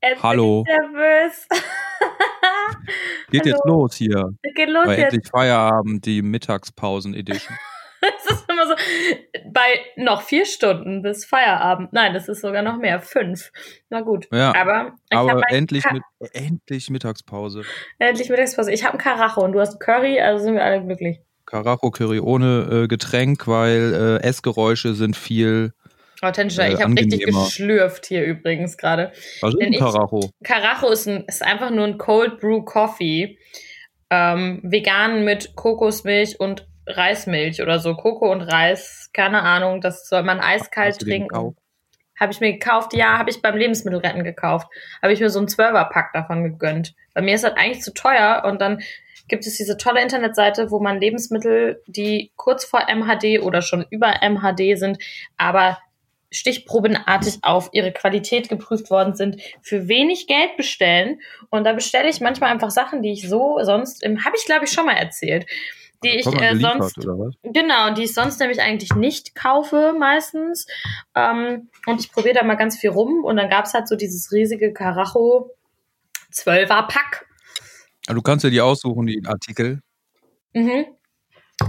Jetzt Hallo. bin ich nervös. Geht Hallo. jetzt los hier. Geht los Bei jetzt. endlich Feierabend, die Mittagspausen-Edition. Es ist immer so, bei noch vier Stunden bis Feierabend. Nein, das ist sogar noch mehr. Fünf. Na gut. Ja, Aber aber endlich, mit, endlich Mittagspause. endlich Mittagspause. Ich habe einen Karacho und du hast Curry, also sind wir alle glücklich. Karacho Curry ohne äh, Getränk, weil äh, Essgeräusche sind viel. Authentischer. Äh, ich habe richtig geschlürft hier übrigens gerade. Was ist Denn Karacho? Karacho ist, ein, ist einfach nur ein Cold Brew Coffee. Ähm, vegan mit Kokosmilch und Reismilch oder so. Koko und Reis, keine Ahnung. Das soll man eiskalt den trinken. Habe ich mir gekauft, ja, habe ich beim Lebensmittelretten gekauft. Habe ich mir so einen Zwölferpack davon gegönnt. Bei mir ist das eigentlich zu teuer und dann gibt es diese tolle Internetseite, wo man Lebensmittel, die kurz vor MHD oder schon über MHD sind, aber stichprobenartig auf ihre Qualität geprüft worden sind, für wenig Geld bestellen. Und da bestelle ich manchmal einfach Sachen, die ich so sonst, im habe ich glaube ich schon mal erzählt, die ich äh, sonst? Genau, die ich sonst nämlich eigentlich nicht kaufe meistens. Ähm, und ich probiere da mal ganz viel rum. Und dann gab's halt so dieses riesige Karacho 12er Pack. Du kannst dir die aussuchen, die Artikel. Mhm.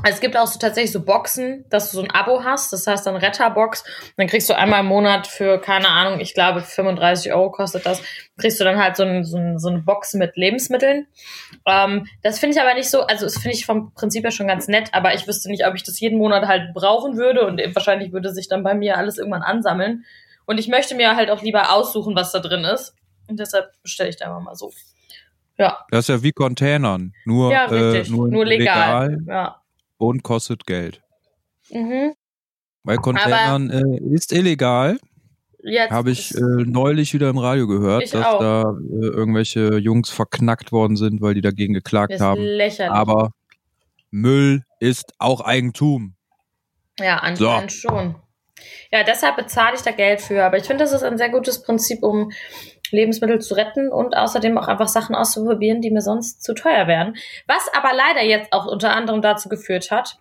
Also es gibt auch so tatsächlich so Boxen, dass du so ein Abo hast. Das heißt dann Retterbox. Dann kriegst du einmal im Monat für, keine Ahnung, ich glaube 35 Euro kostet das, kriegst du dann halt so, ein, so, ein, so eine Box mit Lebensmitteln. Ähm, das finde ich aber nicht so, also das finde ich vom Prinzip her schon ganz nett, aber ich wüsste nicht, ob ich das jeden Monat halt brauchen würde und wahrscheinlich würde sich dann bei mir alles irgendwann ansammeln. Und ich möchte mir halt auch lieber aussuchen, was da drin ist. Und deshalb bestelle ich da einfach mal so. Ja, Das ist ja wie Containern. Nur, ja, richtig. Äh, nur, Nur legal. legal Ja. Und kostet Geld. Mhm. Weil Containern äh, ist illegal. Habe ich äh, neulich wieder im Radio gehört, dass auch. da äh, irgendwelche Jungs verknackt worden sind, weil die dagegen geklagt ist haben. lächerlich. Aber Müll ist auch Eigentum. Ja, anscheinend schon. Ja, deshalb bezahle ich da Geld für. Aber ich finde, das ist ein sehr gutes Prinzip, um Lebensmittel zu retten und außerdem auch einfach Sachen auszuprobieren, die mir sonst zu teuer wären. Was aber leider jetzt auch unter anderem dazu geführt hat,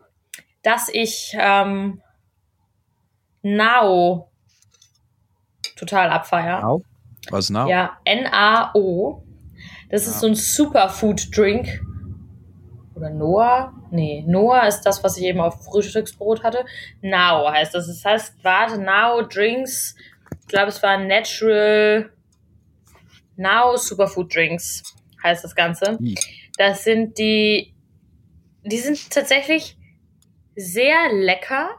dass ich ähm, Nao total abfeier. Au. Was nach? Ja, N-A-O. Das ist so ein Superfood-Drink. Oder Noah? Nee, Noah ist das, was ich eben auf Frühstücksbrot hatte. Now heißt das. Das heißt, warte, Now Drinks. Ich glaube, es war Natural Now Superfood Drinks heißt das Ganze. Ih. Das sind die, die sind tatsächlich sehr lecker.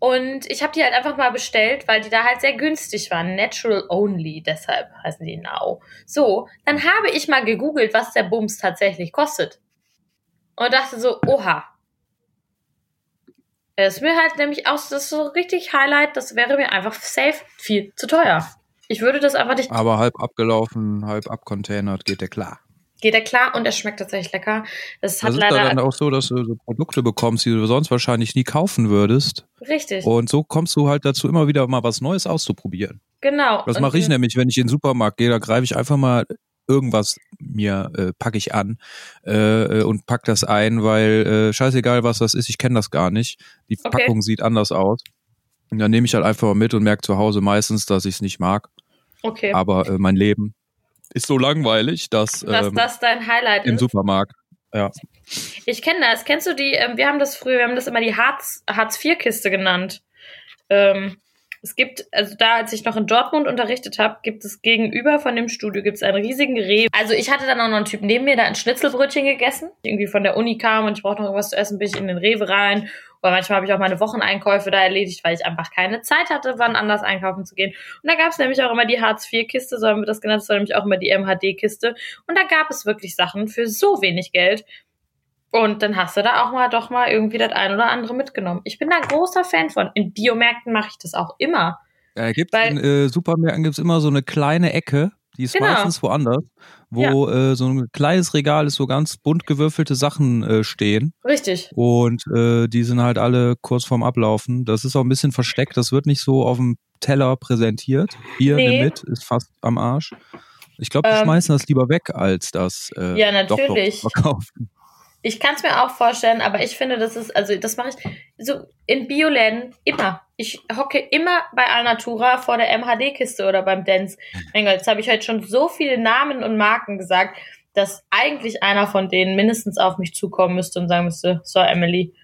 Und ich habe die halt einfach mal bestellt, weil die da halt sehr günstig waren. Natural only, deshalb heißen die Now. So, dann habe ich mal gegoogelt, was der Bums tatsächlich kostet. Und dachte so, oha. Das ist mir halt nämlich auch, das ist so richtig Highlight, das wäre mir einfach safe viel zu teuer. Ich würde das einfach nicht. Aber halb abgelaufen, halb abcontainert, geht der klar. Geht ja klar und er schmeckt tatsächlich lecker. Das hat Das ist leider. dann auch so, dass du so Produkte bekommst, die du sonst wahrscheinlich nie kaufen würdest. richtig. Und so kommst du halt dazu, immer wieder mal was Neues auszuprobieren. genau. Das mache ich die- nämlich, wenn ich in den Supermarkt gehe, da greife ich einfach mal irgendwas mir, äh, packe ich an äh, äh, und pack das ein, weil äh, scheißegal, was das ist, ich kenne das gar nicht. Die Okay. Packung sieht anders aus. Und dann nehme ich halt einfach mit und merke zu Hause meistens, dass ich es nicht mag. Okay. Aber äh, mein Leben ist so langweilig, dass dass ähm, das dein Highlight im ist. Supermarkt. Ja. Ich kenne das. Kennst du die? Ähm, wir haben das früher, wir haben das immer die Hartz, Hartz-IV-Kiste genannt. Ähm, es gibt, also da, als ich noch in Dortmund unterrichtet habe, gibt es gegenüber von dem Studio gibt's einen riesigen Rewe. Also ich hatte dann auch noch einen Typ neben mir, der ein Schnitzelbrötchen gegessen. Irgendwie von der Uni kam und ich brauchte noch irgendwas zu essen, bin ich in den Rewe rein. Oder manchmal habe ich auch meine Wocheneinkäufe da erledigt, weil ich einfach keine Zeit hatte, wann anders einkaufen zu gehen. Und da gab es nämlich auch immer die Hartz-IV-Kiste, so haben wir das genannt, das war nämlich auch immer die MHD-Kiste. Und da gab es wirklich Sachen für so wenig Geld. Und dann hast du da auch mal doch mal irgendwie das ein oder andere mitgenommen. Ich bin da ein großer Fan von. In Biomärkten mache ich das auch immer. Äh, gibt's Weil- in äh, Supermärkten gibt's immer so eine kleine Ecke, die ist Genau. meistens woanders, wo äh, so ein kleines Regal ist, wo ganz bunt gewürfelte Sachen äh, stehen. Richtig. Und äh, die sind halt alle kurz vorm Ablaufen. Das ist auch ein bisschen versteckt, das wird nicht so auf dem Teller präsentiert. Hier, Nee. mit, ist fast am Arsch. Ich glaube, die Ähm, schmeißen das lieber weg, als das äh, Ja, doch natürlich. zu verkaufen. Ich kann es mir auch vorstellen, aber ich finde, das ist, also das mache ich so in Bioläden immer. Ich hocke immer bei Alnatura vor der MHD-Kiste oder beim Dance. Engel, jetzt habe ich heute schon so viele Namen und Marken gesagt, dass eigentlich einer von denen mindestens auf mich zukommen müsste und sagen müsste, so Emily,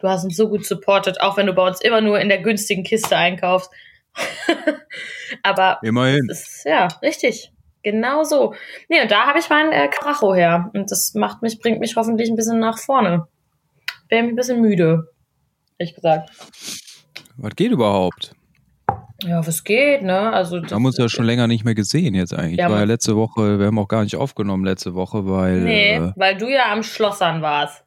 du hast uns so gut supportet, auch wenn du bei uns immer nur in der günstigen Kiste einkaufst. aber immerhin. Ist, ja, richtig. Genau so. Nee, und da habe ich meinen äh, Karacho her. Und das macht mich, bringt mich hoffentlich ein bisschen nach vorne. Bin ein bisschen müde, ehrlich gesagt. Was geht überhaupt? Ja, was geht, ne? Also, wir haben uns ja schon länger nicht mehr gesehen jetzt eigentlich. Ja, war ja letzte Woche, wir haben auch gar nicht aufgenommen letzte Woche, weil. Nee, äh, weil du ja am Schlossern warst.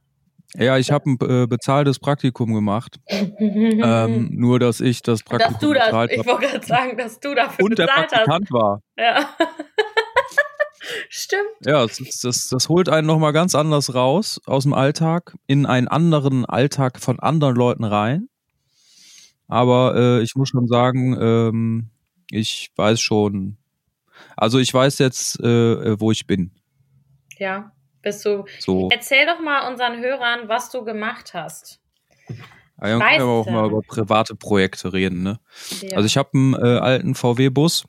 Ja, ich habe ein äh, bezahltes Praktikum gemacht. ähm, nur, dass ich das Praktikum dass du das, bezahlt Ich wollte gerade sagen, dass du dafür und bezahlt der Praktikant hast. war. Ja. Stimmt. Ja, das, das, das holt einen nochmal ganz anders raus aus dem Alltag, in einen anderen Alltag von anderen Leuten rein. Aber äh, ich muss schon sagen, ähm, ich weiß schon, also ich weiß jetzt, äh, wo ich bin. Ja. Bist du. So. Erzähl doch mal unseren Hörern, was du gemacht hast. Ah, ja, können wir auch mal über private Projekte reden, ne? Ja. Also ich habe einen äh, alten VW-Bus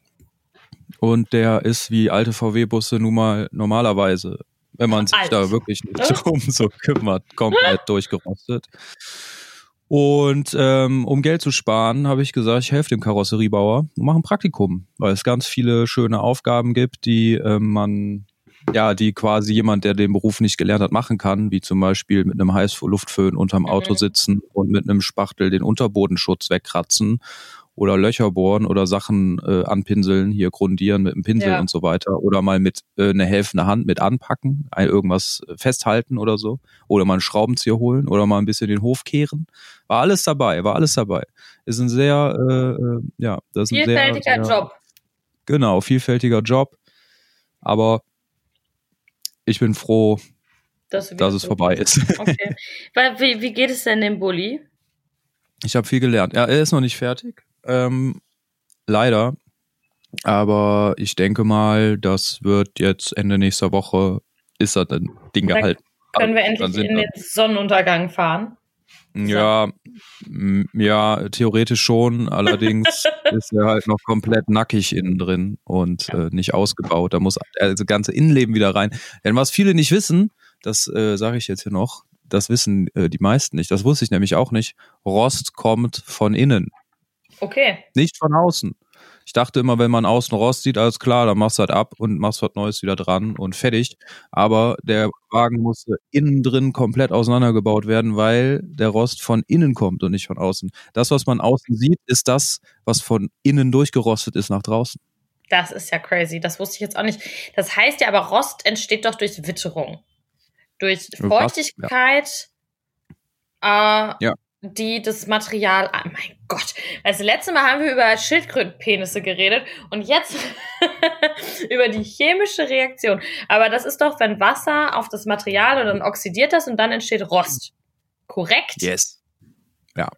und der ist wie alte VW-Busse nun mal normalerweise, wenn man sich Alt. da wirklich nicht um so kümmert, komplett durchgerostet. Und ähm, um Geld zu sparen, habe ich gesagt, ich helfe dem Karosseriebauer und mache ein Praktikum, weil es ganz viele schöne Aufgaben gibt, die äh, man ja, die quasi jemand, der den Beruf nicht gelernt hat, machen kann, wie zum Beispiel mit einem Heißluftföhn unterm mhm. Auto sitzen und mit einem Spachtel den Unterbodenschutz wegkratzen oder Löcher bohren oder Sachen äh, anpinseln, hier grundieren mit einem Pinsel ja. und so weiter oder mal mit äh, eine helfende Hand mit anpacken, irgendwas festhalten oder so oder mal einen Schraubenzieher holen oder mal ein bisschen den Hof kehren. War alles dabei, war alles dabei. Ist ein sehr, äh, äh ja, das ist ein sehr, vielfältiger Job. Genau, vielfältiger Job. Aber ich bin froh, dass, dass es vorbei ist. Okay. wie, wie geht es denn dem Bulli? Ich habe viel gelernt. Ja, er ist noch nicht fertig. Ähm, leider. Aber ich denke mal, das wird jetzt Ende nächster Woche ist das ein Ding gehalten. Können wir endlich in den Sonnenuntergang fahren? Ja, ja, theoretisch schon. Allerdings ist er halt noch komplett nackig innen drin und äh, nicht ausgebaut. Da muss also ganze Innenleben wieder rein. Denn was viele nicht wissen, das äh, sage ich jetzt hier noch, das wissen äh, die meisten nicht. Das wusste ich nämlich auch nicht. Rost kommt von innen. Okay. Nicht von außen. Ich dachte immer, wenn man außen Rost sieht, alles klar, dann machst du halt ab und machst was Neues wieder dran und fertig. Aber der Wagen musste innen drin komplett auseinandergebaut werden, weil der Rost von innen kommt und nicht von außen. Das, was man außen sieht, ist das, was von innen durchgerostet ist nach draußen. Das ist ja crazy. Das wusste ich jetzt auch nicht. Das heißt ja, aber Rost entsteht doch durch Witterung. Durch Feuchtigkeit. Ja. Äh, ja die das Material. Oh mein Gott. Also letztes Mal haben wir über Schildkrötenpenisse geredet und jetzt über die chemische Reaktion. Aber das ist doch, wenn Wasser auf das Material und dann oxidiert das und dann entsteht Rost. Korrekt? Yes. Ja.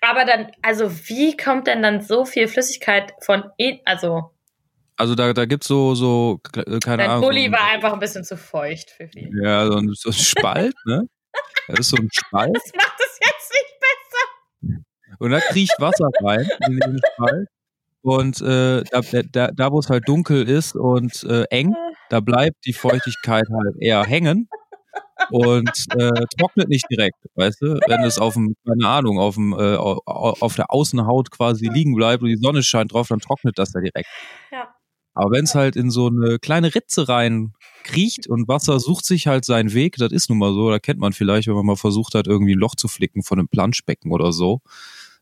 Aber dann, also wie kommt denn dann so viel Flüssigkeit von, in, also also da, da gibt's so, so, äh, keine Dein Ahnung. Dein Bulli war einfach ein bisschen zu feucht für viel. Ja, so ein, so ein Spalt, ne? Das ist so ein Spalt. Das macht es jetzt nicht und da kriecht Wasser rein in den Spalt. Und äh, da, da, da wo es halt dunkel ist und äh, eng, da bleibt die Feuchtigkeit halt eher hängen und äh, trocknet nicht direkt, weißt du? Wenn es auf dem, keine Ahnung, auf dem, äh, auf der Außenhaut quasi liegen bleibt und die Sonne scheint drauf, dann trocknet das ja direkt. Ja. Aber wenn es halt in so eine kleine Ritze rein kriecht und Wasser sucht sich halt seinen Weg, das ist nun mal so, da kennt man vielleicht, wenn man mal versucht hat, irgendwie ein Loch zu flicken von einem Planschbecken oder so.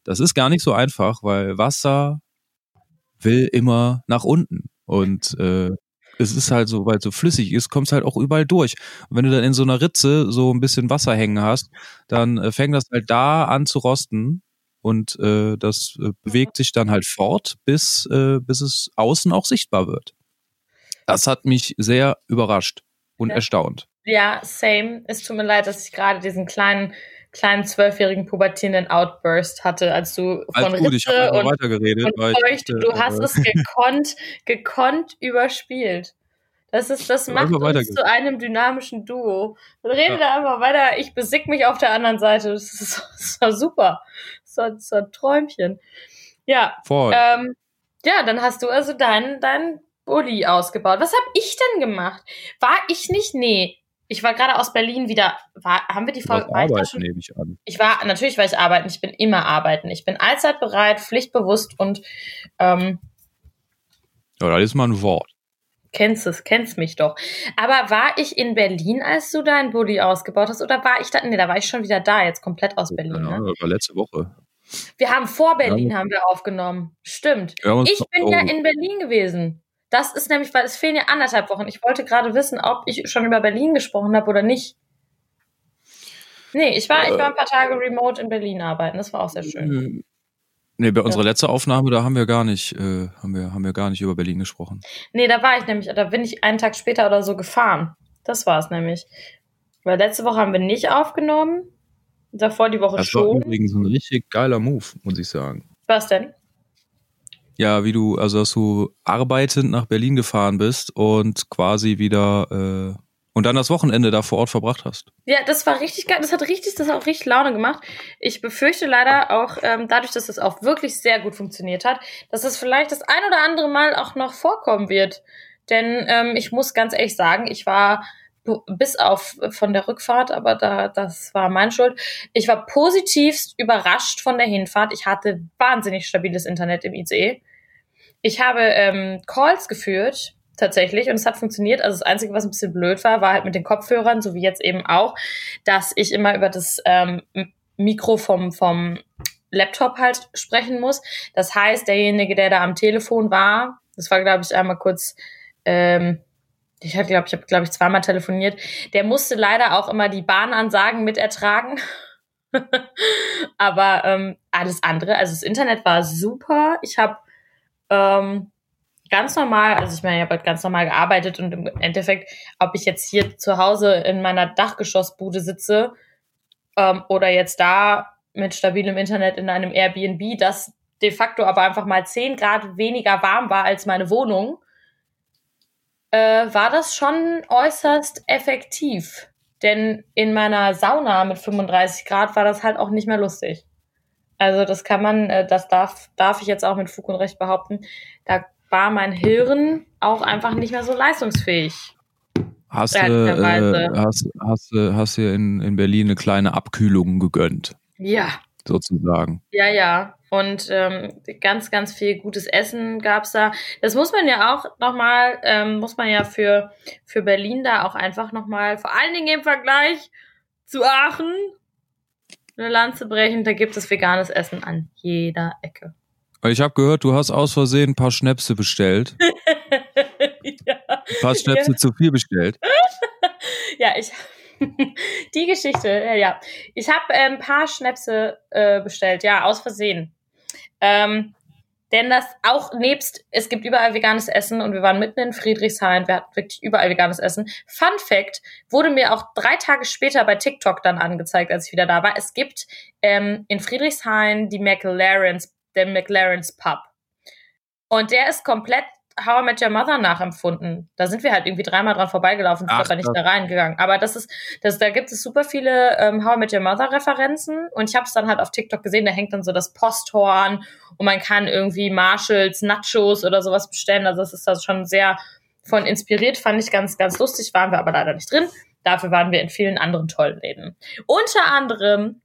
Das ist gar nicht so einfach, weil Wasser will immer nach unten. Und äh, es ist halt so, weil es so flüssig ist, kommt es halt auch überall durch. Und wenn du dann in so einer Ritze so ein bisschen Wasser hängen hast, dann äh, fängt das halt da an zu rosten und äh, das äh, bewegt sich dann halt fort, bis, äh, bis es außen auch sichtbar wird. Das hat mich sehr überrascht und ja. erstaunt. Ja, same. Es tut mir leid, dass ich gerade diesen kleinen kleinen zwölfjährigen pubertierenden Outburst hatte, als du von Alles gut, Ritze ich und, weitergeredet, und weil feucht, du hast es gekonnt, gekonnt überspielt. Das ist, das macht uns zu einem dynamischen Duo. Rede ja. einfach weiter. Ich besieg mich auf der anderen Seite. Das ist, das war super. Das war, das war ein Träumchen. Ja. Voll. Ähm, ja, dann hast du also deinen dein Bulli ausgebaut. Was habe ich denn gemacht? War ich nicht? Nee. Ich war gerade aus Berlin wieder. War, haben wir die Folge? War arbeiten, ich, nehme ich an. ich war, natürlich war ich arbeiten. Ich bin immer arbeiten. Ich bin allzeit bereit, pflichtbewusst und ähm, ja, das ist mal ein Wort. Kennst es, kennst mich doch. Aber war ich in Berlin, als du deinen Bulli ausgebaut hast, oder war ich da? Nee, da war ich schon wieder da, jetzt komplett aus Berlin. Ja, ne? war letzte Woche. Wir haben vor Berlin ja. haben wir aufgenommen. Stimmt. Ja, ich bin ja in Berlin gewesen. Das ist nämlich, weil es fehlen ja anderthalb Wochen. Ich wollte gerade wissen, ob ich schon über Berlin gesprochen habe oder nicht. Nee, ich war, äh, ich war ein paar Tage remote in Berlin arbeiten. Das war auch sehr schön. Nee, bei unserer ja. letzten Aufnahme, da haben wir gar nicht, äh, haben wir, haben wir gar nicht über Berlin gesprochen. Nee, da war ich nämlich, da bin ich einen Tag später oder so gefahren. Das war es nämlich. Weil letzte Woche haben wir nicht aufgenommen. Davor die Woche das schon. Das war übrigens ein richtig geiler Move, muss ich sagen. Was denn? Ja, wie du, also dass du arbeitend nach Berlin gefahren bist und quasi wieder äh, und dann das Wochenende da vor Ort verbracht hast. Ja, das war richtig geil. Das hat richtig, das hat auch richtig Laune gemacht. Ich befürchte leider auch, ähm, dadurch, dass das auch wirklich sehr gut funktioniert hat, dass es vielleicht das ein oder andere Mal auch noch vorkommen wird. Denn ähm, ich muss ganz ehrlich sagen, ich war bis auf von der Rückfahrt, aber da das war meine Schuld. Ich war positivst überrascht von der Hinfahrt. Ich hatte wahnsinnig stabiles Internet im ICE. Ich habe ähm, Calls geführt tatsächlich und es hat funktioniert. Also das Einzige, was ein bisschen blöd war, war halt mit den Kopfhörern, so wie jetzt eben auch, dass ich immer über das ähm, Mikro vom, vom Laptop halt sprechen muss. Das heißt, derjenige, der da am Telefon war, das war, glaube ich, einmal kurz, ähm, ich habe, glaube ich, habe, glaube ich, zweimal telefoniert, der musste leider auch immer die Bahnansagen mit ertragen. Aber ähm, alles andere, also das Internet war super. Ich habe ähm, ganz normal, also ich meine, ich habe halt ganz normal gearbeitet und im Endeffekt, ob ich jetzt hier zu Hause in meiner Dachgeschossbude sitze ähm, oder jetzt da mit stabilem Internet in einem Airbnb, das de facto aber einfach mal 10 Grad weniger warm war als meine Wohnung, äh, war das schon äußerst effektiv. Denn in meiner Sauna mit 35 Grad war das halt auch nicht mehr lustig. Also das kann man, äh, das darf, darf ich jetzt auch mit Fug und Recht behaupten. Da war mein Hirn auch einfach nicht mehr so leistungsfähig. Hast du, äh, hast, hast, hast in, in Berlin eine kleine Abkühlung gegönnt? Ja. Sozusagen. Ja, ja. Und ähm, ganz, ganz viel gutes Essen gab's da. Das muss man ja auch nochmal, ähm, muss man ja für, für Berlin da auch einfach nochmal, vor allen Dingen im Vergleich zu Aachen, eine Lanze brechen. Da gibt es veganes Essen an jeder Ecke. Ich habe gehört, du hast aus Versehen ein paar Schnäpse bestellt. ja. Ein paar Schnäpse ja. zu viel bestellt. ja, ich die Geschichte, ja, ja. Ich habe äh, ein paar Schnäpse äh, bestellt, ja, aus Versehen. Ähm, denn das auch nebst, es gibt überall veganes Essen und wir waren mitten in Friedrichshain, wir hatten wirklich überall veganes Essen. Fun Fact, wurde mir auch drei Tage später bei TikTok dann angezeigt, als ich wieder da war. Es gibt ähm, in Friedrichshain die McLaren's der McLaren's Pub. Und der ist komplett How I Met Your Mother nachempfunden. Da sind wir halt irgendwie dreimal dran vorbeigelaufen, sind aber nicht da reingegangen. Aber das ist, das, da gibt es super viele ähm, How I Met Your Mother Referenzen und ich habe es dann halt auf TikTok gesehen, da hängt dann so das Posthorn und man kann irgendwie Marshalls Nachos oder sowas bestellen. Also das ist da schon sehr von inspiriert, fand ich ganz, ganz lustig, waren wir aber leider nicht drin. Dafür waren wir in vielen anderen tollen Läden. Unter anderem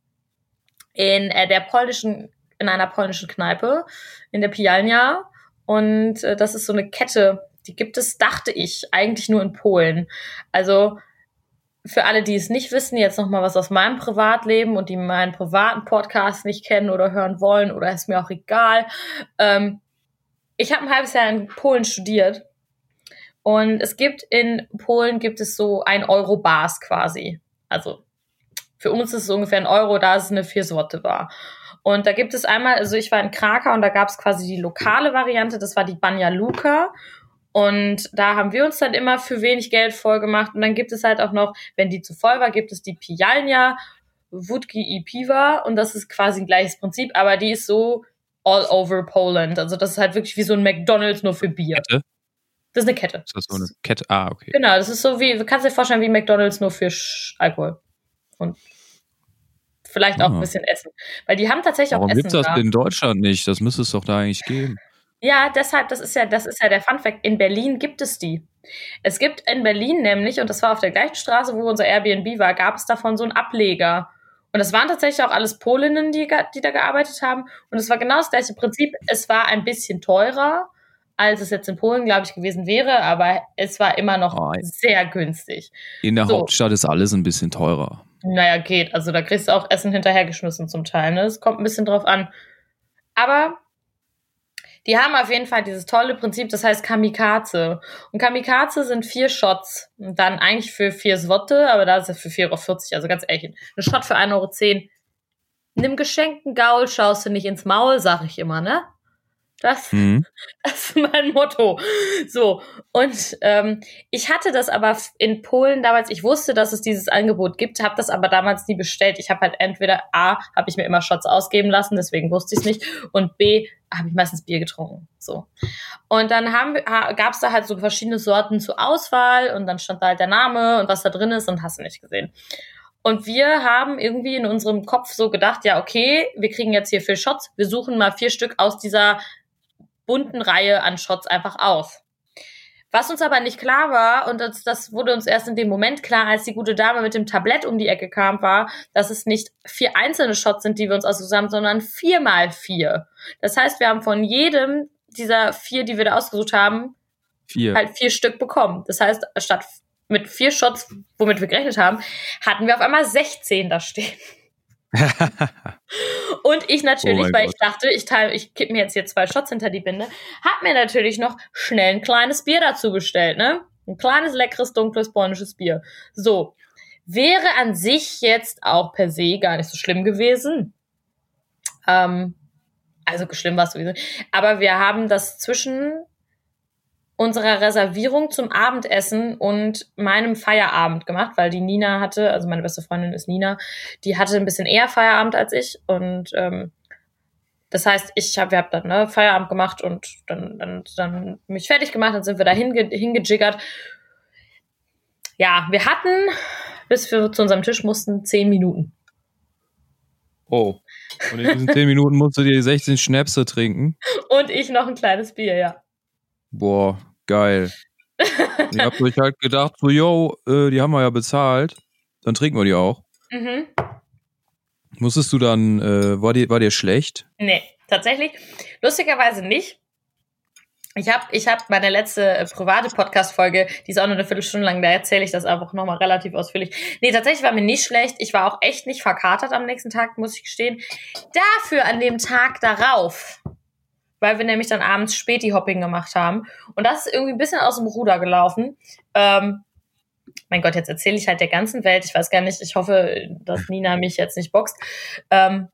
in äh, der polnischen in einer polnischen Kneipe in der Pijalnia. Und äh, das ist so eine Kette, die gibt es, dachte ich, eigentlich nur in Polen. Also für alle, die es nicht wissen, jetzt noch mal was aus meinem Privatleben und die meinen privaten Podcast nicht kennen oder hören wollen oder ist mir auch egal. Ähm, ich habe ein halbes Jahr in Polen studiert und es gibt in Polen gibt es so ein Euro Bars quasi. Also für uns ist es ungefähr ein Euro, da ist es eine vier Sorte Bar. Und da gibt es einmal, also ich war in Krakau und da gab es quasi die lokale Variante, das war die Banja Luka. Und da haben wir uns dann immer für wenig Geld voll gemacht. Und dann gibt es halt auch noch, wenn die zu voll war, gibt es die Pijalnia Wódki i Piva. Und das ist quasi ein gleiches Prinzip, aber die ist so all over Poland. Also das ist halt wirklich wie so ein McDonalds nur für Bier. Das ist eine Kette. Ist das so eine Kette? Ah, okay. Genau, das ist so wie, du kannst dir vorstellen, wie McDonalds nur für Alkohol. Und vielleicht auch ah. ein bisschen Essen. Weil die haben tatsächlich Warum auch Essen. Warum gibt das da. in Deutschland nicht? Das müsste es doch da eigentlich geben. Ja, deshalb, das ist ja, das ist ja der Fun Fact. In Berlin gibt es die. Es gibt in Berlin nämlich, und das war auf der gleichen Straße, wo unser Airbnb war, gab es davon so einen Ableger. Und das waren tatsächlich auch alles Polinnen, die, die da gearbeitet haben. Und es war genau das gleiche Prinzip. Es war ein bisschen teurer, als es jetzt in Polen, glaube ich, gewesen wäre, aber es war immer noch oh, sehr günstig. In der so. Hauptstadt ist alles ein bisschen teurer. Naja, geht. Also da kriegst du auch Essen hinterhergeschmissen zum Teil. Ne? Es kommt ein bisschen drauf an. Aber die haben auf jeden Fall dieses tolle Prinzip, das heißt Kamikaze. Und Kamikaze sind vier Shots. Und dann eigentlich für vier Swotte, aber da ist es für 4,40 Euro. Also ganz ehrlich, ein Shot für 1,10 Euro. Nimm geschenkten Gaul schaust du nicht ins Maul, sag ich immer, ne? Das, mhm. das ist mein Motto. So, und ähm, ich hatte das aber in Polen damals, ich wusste, dass es dieses Angebot gibt, habe das aber damals nie bestellt. Ich habe halt entweder A, habe ich mir immer Shots ausgeben lassen, deswegen wusste ich es nicht, und B, habe ich meistens Bier getrunken. So. Und dann haben gab es da halt so verschiedene Sorten zur Auswahl und dann stand da halt der Name und was da drin ist und hast du nicht gesehen. Und wir haben irgendwie in unserem Kopf so gedacht, ja, okay, wir kriegen jetzt hier vier Shots, wir suchen mal vier Stück aus dieser bunten Reihe an Shots einfach aus. Was uns aber nicht klar war, und das, das wurde uns erst in dem Moment klar, als die gute Dame mit dem Tablett um die Ecke kam, war, dass es nicht vier einzelne Shots sind, die wir uns ausgesucht haben, sondern vier mal vier. Das heißt, wir haben von jedem dieser vier, die wir da ausgesucht haben, vier. halt vier Stück bekommen. Das heißt, statt mit vier Shots, womit wir gerechnet haben, hatten wir auf einmal 16 da stehen. Und ich natürlich, oh weil Gott. ich dachte, ich teile, ich kipp mir jetzt hier zwei Shots hinter die Binde, hab mir natürlich noch schnell ein kleines Bier dazu bestellt, ne? Ein kleines, leckeres, dunkles polnisches Bier. So. Wäre an sich jetzt auch per se gar nicht so schlimm gewesen. Ähm, also schlimm war es sowieso. Aber wir haben das zwischen unserer Reservierung zum Abendessen und meinem Feierabend gemacht, weil die Nina hatte, also meine beste Freundin ist Nina, die hatte ein bisschen eher Feierabend als ich und ähm, das heißt, ich habe, wir haben dann ne, Feierabend gemacht und dann, dann, dann mich fertig gemacht, dann sind wir da hinge, hingejiggert. Ja, wir hatten, bis wir zu unserem Tisch mussten, zehn Minuten. Oh. Und in diesen zehn Minuten musst du dir 16 Schnäpse trinken. Und ich noch ein kleines Bier, ja. Boah, geil. ich hab euch halt gedacht, so, yo, äh, die haben wir ja bezahlt, dann trinken wir die auch. Mhm. Musstest du dann, äh, war, dir, war dir schlecht? Nee, tatsächlich. Lustigerweise nicht. Ich habe ich hab meine letzte äh, private Podcast-Folge, die ist auch nur eine Viertelstunde lang, da erzähle ich das einfach nochmal relativ ausführlich. Nee, tatsächlich war mir nicht schlecht. Ich war auch echt nicht verkatert am nächsten Tag, muss ich gestehen. Dafür an dem Tag darauf weil wir nämlich dann abends Späti-Hopping gemacht haben. Und das ist irgendwie ein bisschen aus dem Ruder gelaufen. Ähm, mein Gott, jetzt erzähle ich halt der ganzen Welt. Ich weiß gar nicht, ich hoffe, dass Nina mich jetzt nicht boxt. Ähm,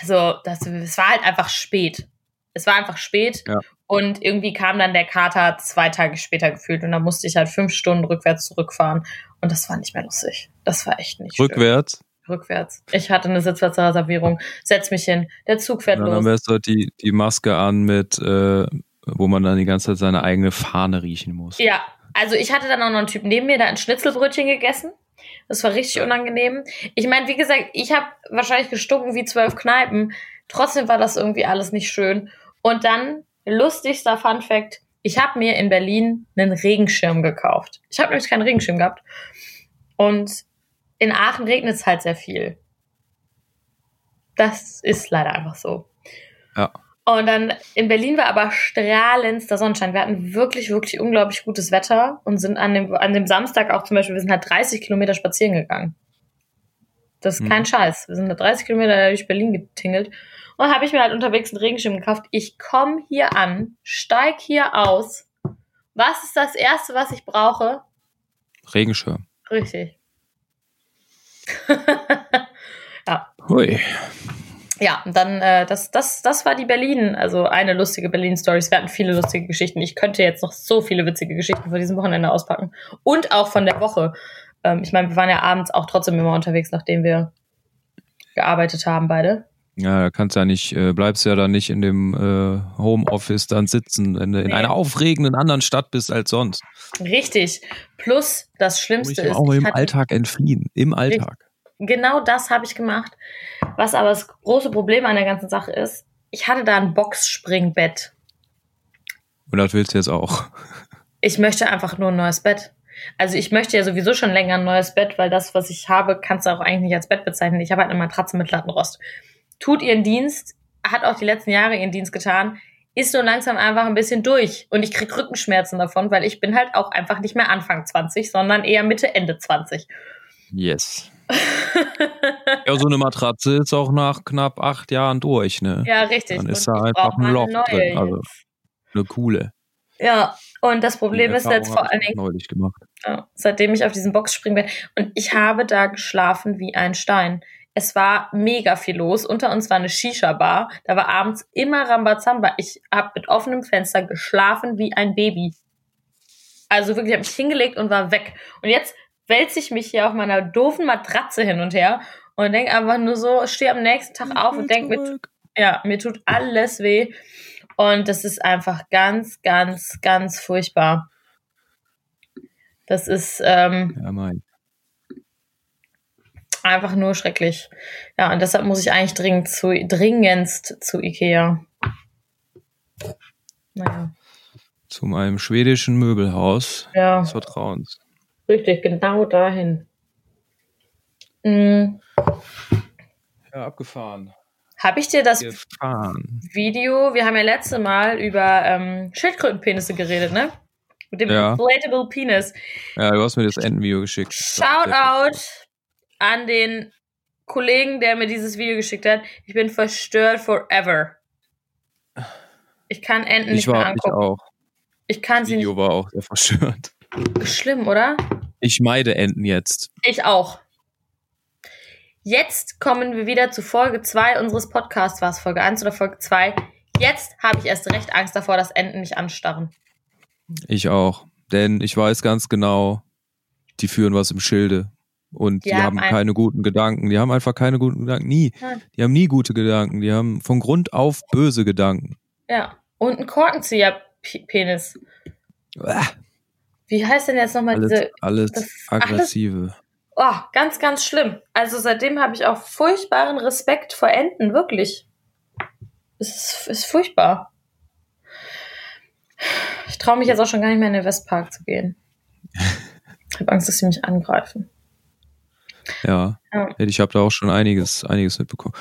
also, das, es war halt einfach spät. Es war einfach spät. Ja. Und irgendwie kam dann der Kater zwei Tage später gefühlt. Und da musste ich halt fünf Stunden rückwärts zurückfahren. Und das war nicht mehr lustig. Das war echt nicht Rückwärts? Schön rückwärts. Ich hatte eine Sitzplatzreservierung. Setz mich hin. Der Zug fährt ja, los. Dann wärst du die, die Maske an mit, äh, wo man dann die ganze Zeit seine eigene Fahne riechen muss. Ja, also ich hatte dann auch noch einen Typ neben mir, der ein Schnitzelbrötchen gegessen. Das war richtig unangenehm. Ich meine, wie gesagt, ich habe wahrscheinlich gestunken wie zwölf Kneipen. Trotzdem war das irgendwie alles nicht schön. Und dann, lustigster Fun Fact, ich habe mir in Berlin einen Regenschirm gekauft. Ich habe nämlich keinen Regenschirm gehabt. Und in Aachen regnet es halt sehr viel. Das ist leider einfach so. Ja. Und dann in Berlin war aber strahlendster Sonnenschein. Wir hatten wirklich, wirklich unglaublich gutes Wetter und sind an dem, an dem Samstag auch zum Beispiel, wir sind halt 30 Kilometer spazieren gegangen. Das ist hm. kein Scheiß. Wir sind da 30 Kilometer durch Berlin getingelt. Und habe ich mir halt unterwegs einen Regenschirm gekauft. Ich komme hier an, steig hier aus. Was ist das Erste, was ich brauche? Regenschirm. Richtig. ja. Hui. Ja, und dann, äh, das, das, das war die Berlin, also eine lustige Berlin-Story. Wir hatten viele lustige Geschichten. Ich könnte jetzt noch so viele witzige Geschichten von diesem Wochenende auspacken. Und auch von der Woche. Ähm, ich meine, wir waren ja abends auch trotzdem immer unterwegs, nachdem wir gearbeitet haben, beide. Ja, da kannst ja nicht, äh, bleibst ja dann nicht in dem äh, Homeoffice dann sitzen, wenn du in einer aufregenden anderen Stadt bist als sonst. Richtig. Plus das Schlimmste ist. Auch im Alltag entfliehen. Im Alltag. Genau das habe ich gemacht. Was aber das große Problem an der ganzen Sache ist, ich hatte da ein Boxspringbett. Und das willst du jetzt auch. Ich möchte einfach nur ein neues Bett. Also ich möchte ja sowieso schon länger ein neues Bett, weil das, was ich habe, kannst du auch eigentlich nicht als Bett bezeichnen. Ich habe halt eine Matratze mit Lattenrost. Tut ihren Dienst, hat auch die letzten Jahre ihren Dienst getan, ist nur langsam einfach ein bisschen durch. Und ich krieg Rückenschmerzen davon, weil ich bin halt auch einfach nicht mehr Anfang 20, sondern eher Mitte, Ende 20. Yes. ja, so eine Matratze ist auch nach knapp acht Jahren durch, ne? Ja, richtig. Dann ist da einfach ein Loch drin. Also eine coole. Ja, und das Problem ist jetzt vor allen Dingen, neulich gemacht. Ja, seitdem ich auf diesen Boxspring bin. Und ich habe da geschlafen wie ein Stein. Es war mega viel los. Unter uns war eine Shisha-Bar. Da war abends immer Rambazamba. Ich habe mit offenem Fenster geschlafen wie ein Baby. Also wirklich, ich habe mich hingelegt und war weg. Und jetzt wälze ich mich hier auf meiner doofen Matratze hin und her und denke einfach nur so, stehe am nächsten Tag auf und denke, mir, ja, mir tut alles weh. Und das ist einfach ganz, ganz, ganz furchtbar. Das ist ähm, ja, mein. Einfach nur schrecklich. Ja, und deshalb muss ich eigentlich dringend zu, dringendst zu Ikea. Naja. Zu meinem schwedischen Möbelhaus ja. des Vertrauens. Richtig, genau dahin. Mhm. Ja, abgefahren. Habe ich dir das Gefahren. Video, wir haben ja letzte Mal über ähm, Schildkrötenpenisse geredet, ne? Mit dem ja. Inflatable Penis. Ja, du hast mir das Endenvideo geschickt. Shoutout an den Kollegen, der mir dieses Video geschickt hat. Ich bin verstört forever. Ich kann Enten ich nicht war, mehr angucken. Ich auch. Ich kann sie nicht. Das Video war auch sehr verstört. Schlimm, oder? Ich meide Enten jetzt. Ich auch. Jetzt kommen wir wieder zu Folge 2 unseres Podcasts. War es Folge 1 oder Folge 2? Jetzt habe ich erst recht Angst davor, dass Enten mich anstarren. Ich auch. Denn ich weiß ganz genau, die führen was im Schilde. Und die, die haben, keine guten Gedanken. Die haben einfach keine guten Gedanken. Nie. Die haben nie gute Gedanken. Die haben von Grund auf böse Gedanken. Ja. Und ein Korkenzieher-Penis. Wie heißt denn jetzt nochmal diese. Alles aggressive. Alles, Oh, ganz, ganz schlimm. Also seitdem habe ich auch furchtbaren Respekt vor Enten, wirklich. Es ist, ist furchtbar. Ich traue mich jetzt auch schon gar nicht mehr in den Westpark zu gehen. Ich habe Angst, dass sie mich angreifen. Ja, ja. ich habe da auch schon einiges, einiges mitbekommen.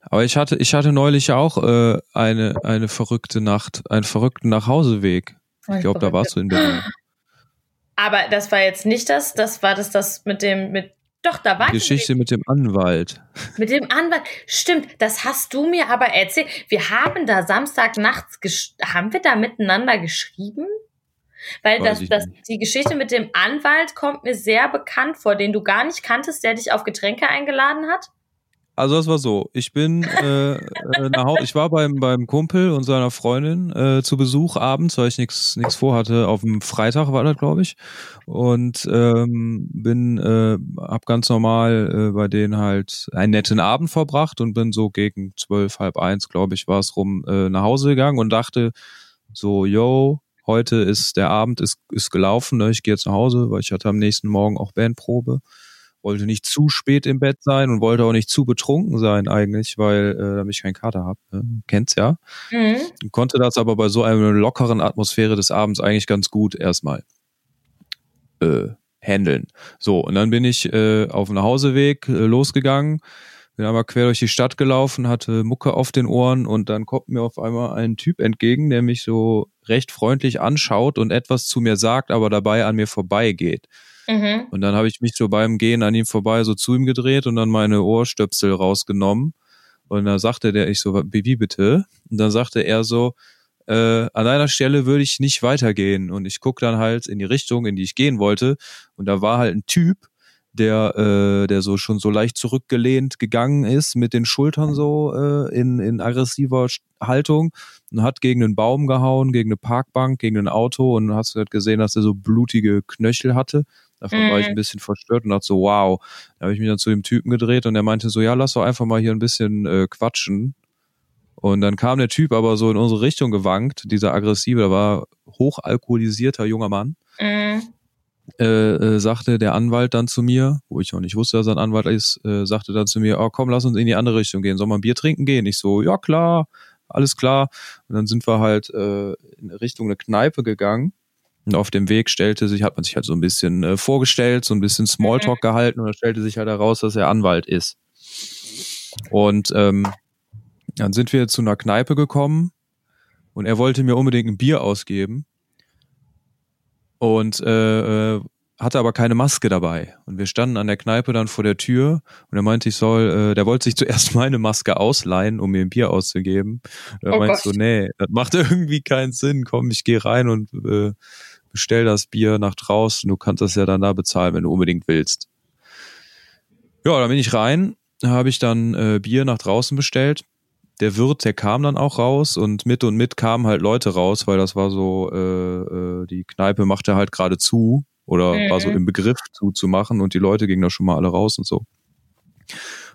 Aber ich hatte, ich hatte neulich auch äh, eine, eine verrückte Nacht, einen verrückten Nachhauseweg. Ich glaube, da warst du in Berlin. Aber das war jetzt nicht das, das war das, das mit dem, mit, doch, da war Die Geschichte mit dem Anwalt. Mit dem Anwalt. Stimmt, das hast du mir aber erzählt. Wir haben da Samstag nachts, haben wir da miteinander geschrieben? Weil das, das, die Geschichte mit dem Anwalt kommt mir sehr bekannt vor, den du gar nicht kanntest, der dich auf Getränke eingeladen hat. Also das war so. Ich bin äh, äh nach Hause, ich war beim beim Kumpel und seiner Freundin äh, zu Besuch abends, weil ich nichts nichts vorhatte. Auf dem Freitag war das, glaube ich, und ähm, bin äh, hab ganz normal äh, bei denen halt einen netten Abend verbracht und bin so gegen zwölf halb eins, glaube ich, war es rum äh, nach Hause gegangen und dachte so, yo, heute ist der Abend ist ist gelaufen, ne? ich gehe jetzt nach Hause, weil ich hatte am nächsten Morgen auch Bandprobe wollte nicht zu spät im Bett sein und wollte auch nicht zu betrunken sein eigentlich, weil äh, damit ich keinen Kater habe. Ne? Kennt's ja. Mhm. Konnte das aber bei so einer lockeren Atmosphäre des Abends eigentlich ganz gut erstmal äh, handeln. So, und dann bin ich äh, auf dem Nachhauseweg äh, losgegangen, bin einmal quer durch die Stadt gelaufen, hatte Mucke auf den Ohren und dann kommt mir auf einmal ein Typ entgegen, der mich so recht freundlich anschaut und etwas zu mir sagt, aber dabei an mir vorbeigeht. Mhm. Und dann habe ich mich so beim Gehen an ihm vorbei so zu ihm gedreht und dann meine Ohrstöpsel rausgenommen. Und dann sagte der, ich so, wie bitte? Und dann sagte er so, äh, an deiner Stelle würde ich nicht weitergehen. Und ich guck dann halt in die Richtung, in die ich gehen wollte. Und da war halt ein Typ, der, äh, der so schon so leicht zurückgelehnt gegangen ist, mit den Schultern so äh, in, in aggressiver Haltung und hat gegen einen Baum gehauen, gegen eine Parkbank, gegen ein Auto und hast halt gesehen, dass er so blutige Knöchel hatte Davon mhm. war ich ein mhm. bisschen verstört und dachte so, wow. Da habe ich mich dann zu dem Typen gedreht und er meinte so, ja, lass doch einfach mal hier ein bisschen äh, quatschen. Und dann kam der Typ aber so in unsere Richtung gewankt, dieser aggressive, der war hochalkoholisierter junger Mann. Mhm. Äh, äh, sagte der Anwalt dann zu mir, wo ich auch nicht wusste, dass er ein Anwalt ist, äh, sagte dann zu mir, oh komm, lass uns in die andere Richtung gehen. Soll man Bier trinken gehen? Ich so, ja klar, alles klar. Und dann sind wir halt äh, in Richtung eine Kneipe gegangen. Und auf dem Weg stellte sich, hat man sich halt so ein bisschen äh, vorgestellt, so ein bisschen Smalltalk mhm. gehalten und dann stellte sich halt heraus, dass er Anwalt ist. Und ähm, dann sind wir zu einer Kneipe gekommen und er wollte mir unbedingt ein Bier ausgeben und äh, äh, hatte aber keine Maske dabei. Und wir standen an der Kneipe dann vor der Tür und er meinte, ich soll, äh, der wollte sich zuerst meine Maske ausleihen, um mir ein Bier auszugeben. Und er oh meinte so, nee, das macht irgendwie keinen Sinn. Komm, ich gehe rein und äh, bestell das Bier nach draußen. Du kannst das ja dann da bezahlen, wenn du unbedingt willst. Ja, dann bin ich rein, habe ich dann äh, Bier nach draußen bestellt der Wirt, der kam dann auch raus und mit und mit kamen halt Leute raus, weil das war so, äh, äh, die Kneipe machte halt gerade zu oder mhm. war so im Begriff zuzumachen und die Leute gingen da schon mal alle raus und so.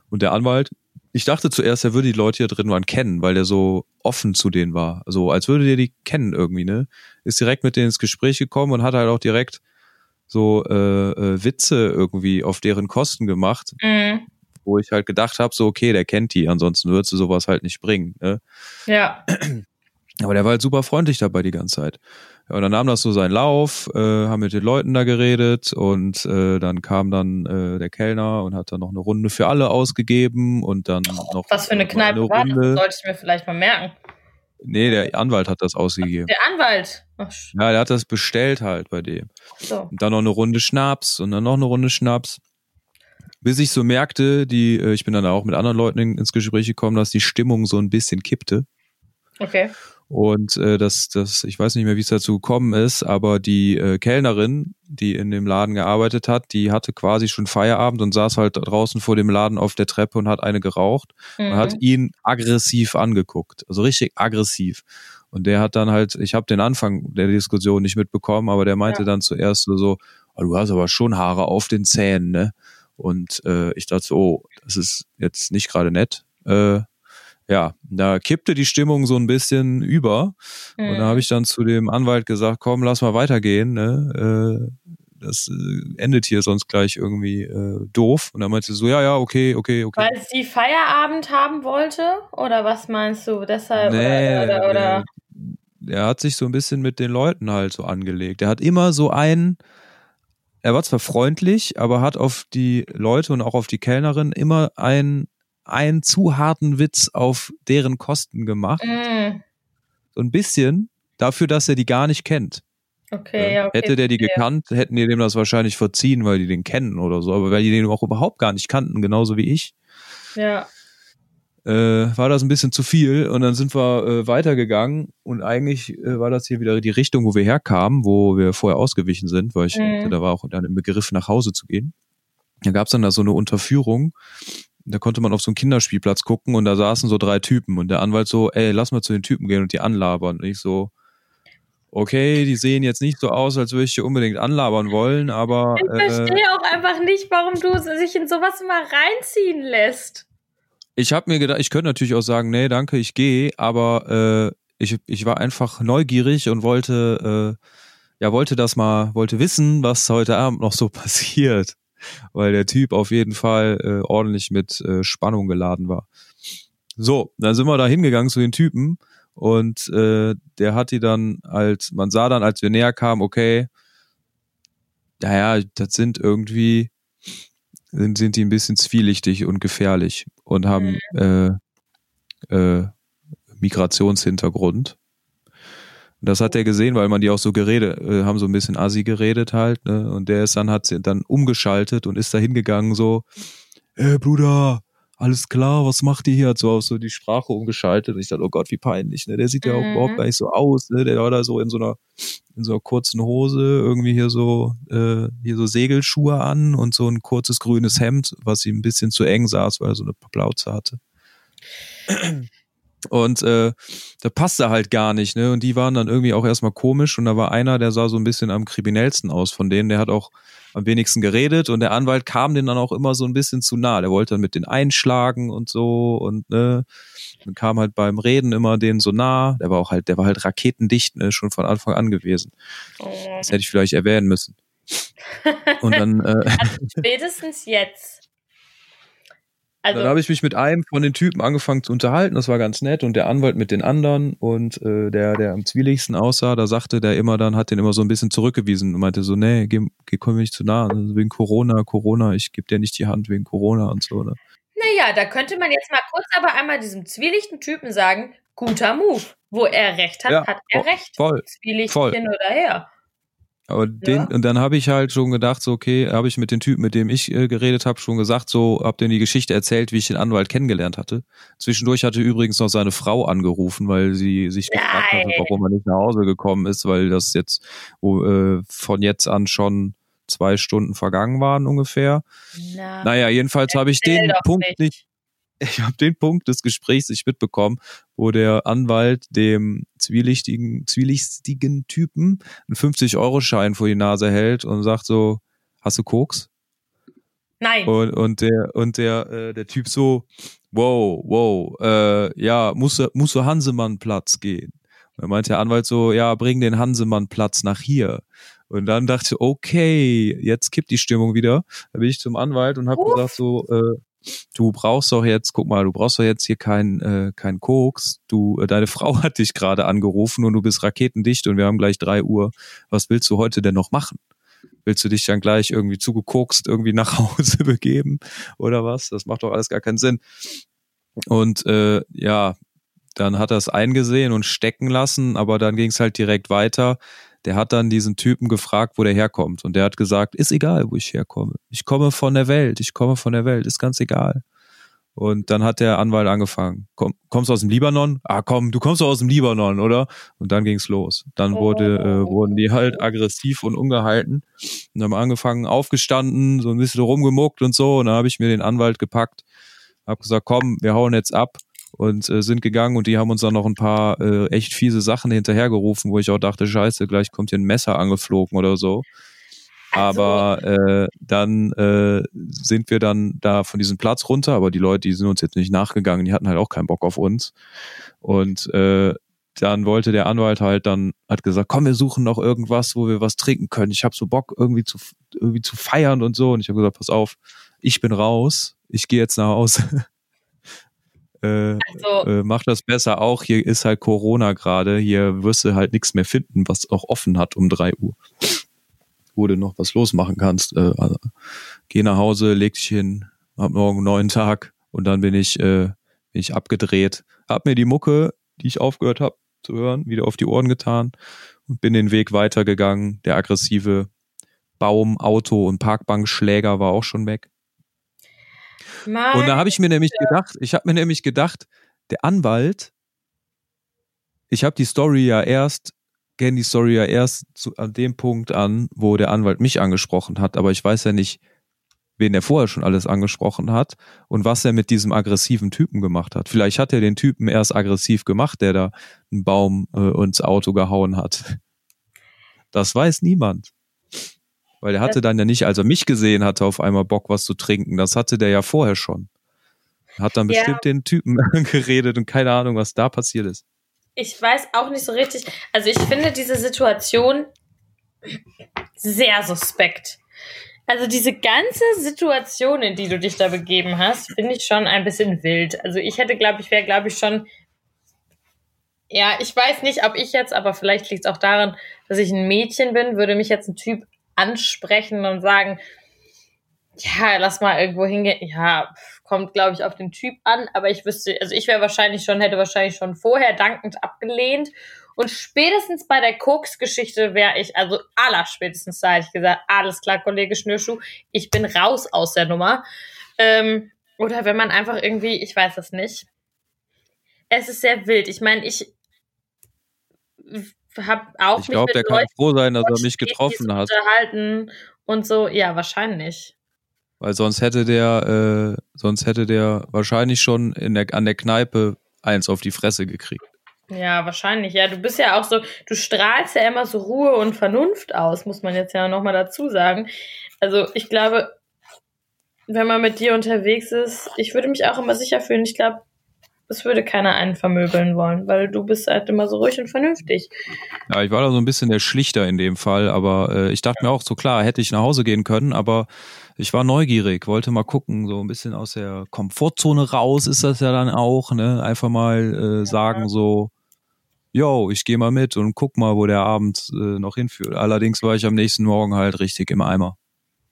Und der Anwalt, ich dachte zuerst, er würde die Leute hier drin waren kennen, weil der so offen zu denen war. So, als würde der die kennen irgendwie, ne? Ist direkt mit denen ins Gespräch gekommen und hat halt auch direkt so äh, äh, Witze irgendwie auf deren Kosten gemacht. Mhm wo ich halt gedacht habe, so okay, der kennt die, ansonsten würdest du sowas halt nicht bringen. Ne? Ja. Aber der war halt super freundlich dabei die ganze Zeit. Ja, und dann nahm das so seinen Lauf, äh, haben mit den Leuten da geredet und äh, dann kam dann äh, der Kellner und hat dann noch eine Runde für alle ausgegeben und dann noch. Was für eine Kneipe eine war das? das? Sollte ich mir vielleicht mal merken. Nee, der Anwalt hat das ausgegeben. Der Anwalt? Ach. Ja, der hat das bestellt halt bei dem. So. Und dann noch eine Runde Schnaps und dann noch eine Runde Schnaps bis ich so merkte, die, äh, ich bin dann auch mit anderen Leuten ins Gespräch gekommen, dass die Stimmung so ein bisschen kippte. Okay. Und äh, das, das, ich weiß nicht mehr, wie es dazu gekommen ist, aber die äh, Kellnerin, die in dem Laden gearbeitet hat, die hatte quasi schon Feierabend und saß halt draußen vor dem Laden auf der Treppe und hat eine geraucht mhm. und hat mhm. ihn aggressiv angeguckt, also richtig aggressiv. Und der hat dann halt, ich habe den Anfang der Diskussion nicht mitbekommen, aber der meinte ja. dann zuerst so, so oh, du hast aber schon Haare auf den Zähnen, ne? Und äh, ich dachte so, oh, das ist jetzt nicht gerade nett. Äh, ja, da kippte die Stimmung so ein bisschen über. Mhm. Und da habe mhm. ich dann zu dem Anwalt gesagt, komm, lass mal weitergehen. Ne? Äh, das äh, endet hier sonst gleich irgendwie äh, doof. Und dann meinte sie so, ja, ja, okay, okay, okay. Weil sie Feierabend haben wollte? Oder was meinst du? Deshalb nee, oder, oder, oder? Er hat sich so ein bisschen mit den Leuten halt so angelegt. Er hat immer so einen, er war zwar freundlich, aber hat auf die Leute und auch auf die Kellnerin immer einen, einen zu harten Witz auf deren Kosten gemacht. Mm. So ein bisschen dafür, dass er die gar nicht kennt. Okay, ja, okay, Hätte der die gekannt, hätten die dem das wahrscheinlich verziehen, weil die den kennen oder so. Aber weil die den auch überhaupt gar nicht kannten, genauso wie ich. Ja äh, war das ein bisschen zu viel und dann sind wir äh, weitergegangen und eigentlich äh, war das hier wieder die Richtung, wo wir herkamen, wo wir vorher ausgewichen sind, weil ich mhm. da war auch dann im Begriff nach Hause zu gehen. Da gab's dann da so eine Unterführung, da konnte man auf so einen Kinderspielplatz gucken und da saßen so drei Typen und der Anwalt so, ey, lass mal zu den Typen gehen und die anlabern. Und ich so, okay, die sehen jetzt nicht so aus, als würde ich die unbedingt anlabern wollen, aber. Ich verstehe äh, auch einfach nicht, warum du sich in sowas mal reinziehen lässt ich habe mir gedacht, ich könnte natürlich auch sagen, nee, danke, ich gehe, aber äh, ich, ich war einfach neugierig und wollte, äh, ja, wollte das mal, wollte wissen, was heute Abend noch so passiert. Weil der Typ auf jeden Fall äh, ordentlich mit äh, Spannung geladen war. So, dann sind wir da hingegangen zu den Typen und äh, der hat die dann als, man sah dann, als wir näher kamen, okay, naja, das sind irgendwie sind, sind die ein bisschen zwielichtig und gefährlich und haben mhm. äh, äh, Migrationshintergrund. Das hat er gesehen, weil man die auch so geredet, äh, haben so ein bisschen assi geredet halt, ne? Und der ist dann, hat sie dann umgeschaltet und ist da hingegangen so, ey Bruder, alles klar, was macht ihr hier? Hat so auf so die Sprache umgeschaltet. Und ich dachte, oh Gott, wie peinlich, ne? Der sieht ja auch mhm. überhaupt gar nicht so aus, ne? Der war da so in so einer, in so einer kurzen Hose, irgendwie hier so, äh, hier so Segelschuhe an und so ein kurzes grünes Hemd, was ihm ein bisschen zu eng saß, weil er so eine Plauze hatte. Und äh, da passte halt gar nicht, ne? Und die waren dann irgendwie auch erstmal komisch. Und da war einer, der sah so ein bisschen am kriminellsten aus von denen. Der hat auch am wenigsten geredet und der Anwalt kam denen dann auch immer so ein bisschen zu nah. Der wollte dann mit denen einschlagen und so und ne, dann kam halt beim Reden immer denen so nah. Der war auch halt, der war halt raketendicht, ne, schon von Anfang an gewesen. Oh. Das hätte ich vielleicht erwähnen müssen. Und dann äh, also spätestens jetzt also, dann habe ich mich mit einem von den Typen angefangen zu unterhalten, das war ganz nett und der Anwalt mit den anderen und äh, der, der am zwieligsten aussah, da sagte der immer dann, hat den immer so ein bisschen zurückgewiesen und meinte so, nee, geh, geh komm mir nicht zu nah, also wegen Corona, Corona, ich gebe dir nicht die Hand wegen Corona und so. Ne? Naja, da könnte man jetzt mal kurz aber einmal diesem zwielichten Typen sagen, guter Move. Wo er recht hat, ja, hat er recht. Voll. Zwielicht voll. hin oder her. Aber den, ja. und dann habe ich halt schon gedacht, so, okay, habe ich mit dem Typen, mit dem ich äh, geredet habe, schon gesagt, so, hab denen die Geschichte erzählt, wie ich den Anwalt kennengelernt hatte. Zwischendurch hatte übrigens noch seine Frau angerufen, weil sie sich Nein. gefragt hatte, warum er nicht nach Hause gekommen ist, weil das jetzt wo, äh, von jetzt an schon zwei Stunden vergangen waren ungefähr. Na, naja, jedenfalls habe ich den Punkt nicht, nicht ich habe den Punkt des Gesprächs nicht mitbekommen, wo der Anwalt dem zwielichtigen, zwielichtigen Typen einen 50-Euro-Schein vor die Nase hält und sagt so, hast du Koks? Nein. Und, und der, und der, äh, der Typ so, wow, wow, äh, ja, muss, muss zu Hansemann-Platz gehen. Und dann meint der Anwalt so, ja, bring den Hansemann-Platz nach hier. Und dann dachte ich, okay, jetzt kippt die Stimmung wieder. Da bin ich zum Anwalt und habe gesagt so, äh, du brauchst doch jetzt, guck mal, du brauchst doch jetzt hier kein, äh, kein Koks. Du, äh, deine Frau hat dich gerade angerufen und du bist raketendicht und wir haben gleich drei Uhr. Was willst du heute denn noch machen? Willst du dich dann gleich irgendwie zugekokst irgendwie nach Hause begeben oder was? Das macht doch alles gar keinen Sinn. Und äh, ja, dann hat er es eingesehen und stecken lassen, aber dann ging es halt direkt weiter der hat dann diesen Typen gefragt, wo der herkommt. Und der hat gesagt, ist egal, wo ich herkomme. Ich komme von der Welt, ich komme von der Welt, ist ganz egal. Und dann hat der Anwalt angefangen. Komm, kommst du aus dem Libanon? Ah, komm, du kommst doch aus dem Libanon, oder? Und dann ging's los. Dann wurde, äh, wurden die halt aggressiv und ungehalten und haben angefangen, aufgestanden, so ein bisschen rumgemuckt und so. Und dann habe ich mir den Anwalt gepackt, hab gesagt, komm, wir hauen jetzt ab und äh, sind gegangen und die haben uns dann noch ein paar äh, echt fiese Sachen hinterhergerufen, wo ich auch dachte, scheiße, gleich kommt hier ein Messer angeflogen oder so. Also. Aber äh, dann äh, sind wir dann da von diesem Platz runter, aber die Leute, die sind uns jetzt nicht nachgegangen, die hatten halt auch keinen Bock auf uns. Und äh, dann wollte der Anwalt halt dann, hat gesagt, komm, wir suchen noch irgendwas, wo wir was trinken können. Ich habe so Bock, irgendwie zu, irgendwie zu feiern und so. Und ich habe gesagt, pass auf, ich bin raus, ich gehe jetzt nach Hause. Äh, also, äh, mach das besser auch. Hier ist halt Corona gerade. Hier wirst du halt nichts mehr finden, was auch offen hat um drei Uhr. Wo du noch was losmachen kannst. Äh, also, geh nach Hause, leg dich hin, hab morgen einen neuen Tag und dann bin ich, äh, bin ich abgedreht. Hab mir die Mucke, die ich aufgehört habe zu hören, wieder auf die Ohren getan und bin den Weg weitergegangen. Der aggressive Baum, Auto und Parkbankschläger war auch schon weg. Meine und da habe ich mir nämlich gedacht, ich habe mir nämlich gedacht, der Anwalt, ich habe die Story ja erst, kenne die Story ja erst zu, an dem Punkt an, wo der Anwalt mich angesprochen hat, aber ich weiß ja nicht, wen er vorher schon alles angesprochen hat und was er mit diesem aggressiven Typen gemacht hat. Vielleicht hat er den Typen erst aggressiv gemacht, der da einen Baum äh, ins Auto gehauen hat. Das weiß niemand. Weil er hatte dann ja nicht, als er mich gesehen hatte, auf einmal Bock, was zu trinken. Das hatte der ja vorher schon. Hat dann bestimmt ja. den Typen geredet und keine Ahnung, was da passiert ist. Ich weiß auch nicht so richtig. Also ich finde diese Situation sehr suspekt. Also diese ganze Situation, in die du dich da begeben hast, finde ich schon ein bisschen wild. Also ich hätte, glaube ich, wäre, glaube ich, schon. Ja, ich weiß nicht, ob ich jetzt, aber vielleicht liegt es auch daran, dass ich ein Mädchen bin, würde mich jetzt ein Typ ansprechen und sagen, ja, lass mal irgendwo hingehen. Ja, kommt, glaube ich, auf den Typ an, aber ich wüsste, also ich wäre wahrscheinlich schon, hätte wahrscheinlich schon vorher dankend abgelehnt. Und spätestens bei der Koks-Geschichte wäre ich, also aller spätestens da hätte ich gesagt, alles klar, Kollege Schnürschuh, ich bin raus aus der Nummer. Ähm, oder wenn man einfach irgendwie, ich weiß es nicht. Es ist sehr wild. Ich meine, ich habe auch ich glaube, der kann froh sein, dass er mich getroffen hat. Unterhalten und so, ja, wahrscheinlich. Weil sonst hätte der, äh, sonst hätte der wahrscheinlich schon in der, an der Kneipe eins auf die Fresse gekriegt. Ja, wahrscheinlich. Ja, du bist ja auch so, du strahlst ja immer so Ruhe und Vernunft aus, muss man jetzt ja nochmal dazu sagen. Also ich glaube, wenn man mit dir unterwegs ist, ich würde mich auch immer sicher fühlen. Ich glaube, es würde keiner einen vermöbeln wollen, weil du bist halt immer so ruhig und vernünftig. Ja, ich war da so ein bisschen der Schlichter in dem Fall, aber äh, ich dachte mir auch so, klar, hätte ich nach Hause gehen können, aber ich war neugierig, wollte mal gucken, so ein bisschen aus der Komfortzone raus ist das ja dann auch, ne? Einfach mal äh, sagen so, yo, ich gehe mal mit und guck mal, wo der Abend äh, noch hinführt. Allerdings war ich am nächsten Morgen halt richtig im Eimer.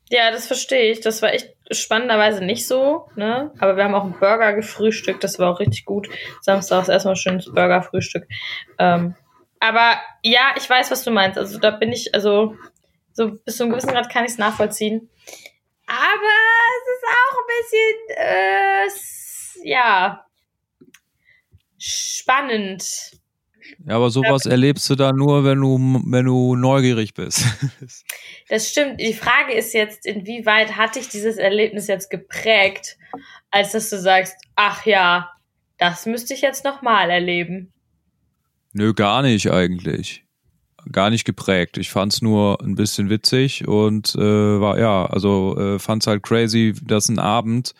Ja, das verstehe ich. Das war echt spannenderweise nicht so, ne? Aber wir haben auch einen Burger gefrühstückt, das war auch richtig gut. Samstags erstmal schönes Burger-Frühstück. Ähm, aber ja, ich weiß, was du meinst. Also da bin ich, also so bis zu einem gewissen Grad kann ich es nachvollziehen. Aber es ist auch ein bisschen, äh, ja, spannend. Ja, aber sowas erlebst du da nur, wenn du, wenn du neugierig bist. Das stimmt. Die Frage ist jetzt, inwieweit hat dich dieses Erlebnis jetzt geprägt, als dass du sagst, ach ja, das müsste ich jetzt nochmal erleben? Nö, gar nicht eigentlich. Gar nicht geprägt. Ich fand's nur ein bisschen witzig und äh, war, ja, also äh, fand's halt crazy, dass ein Abend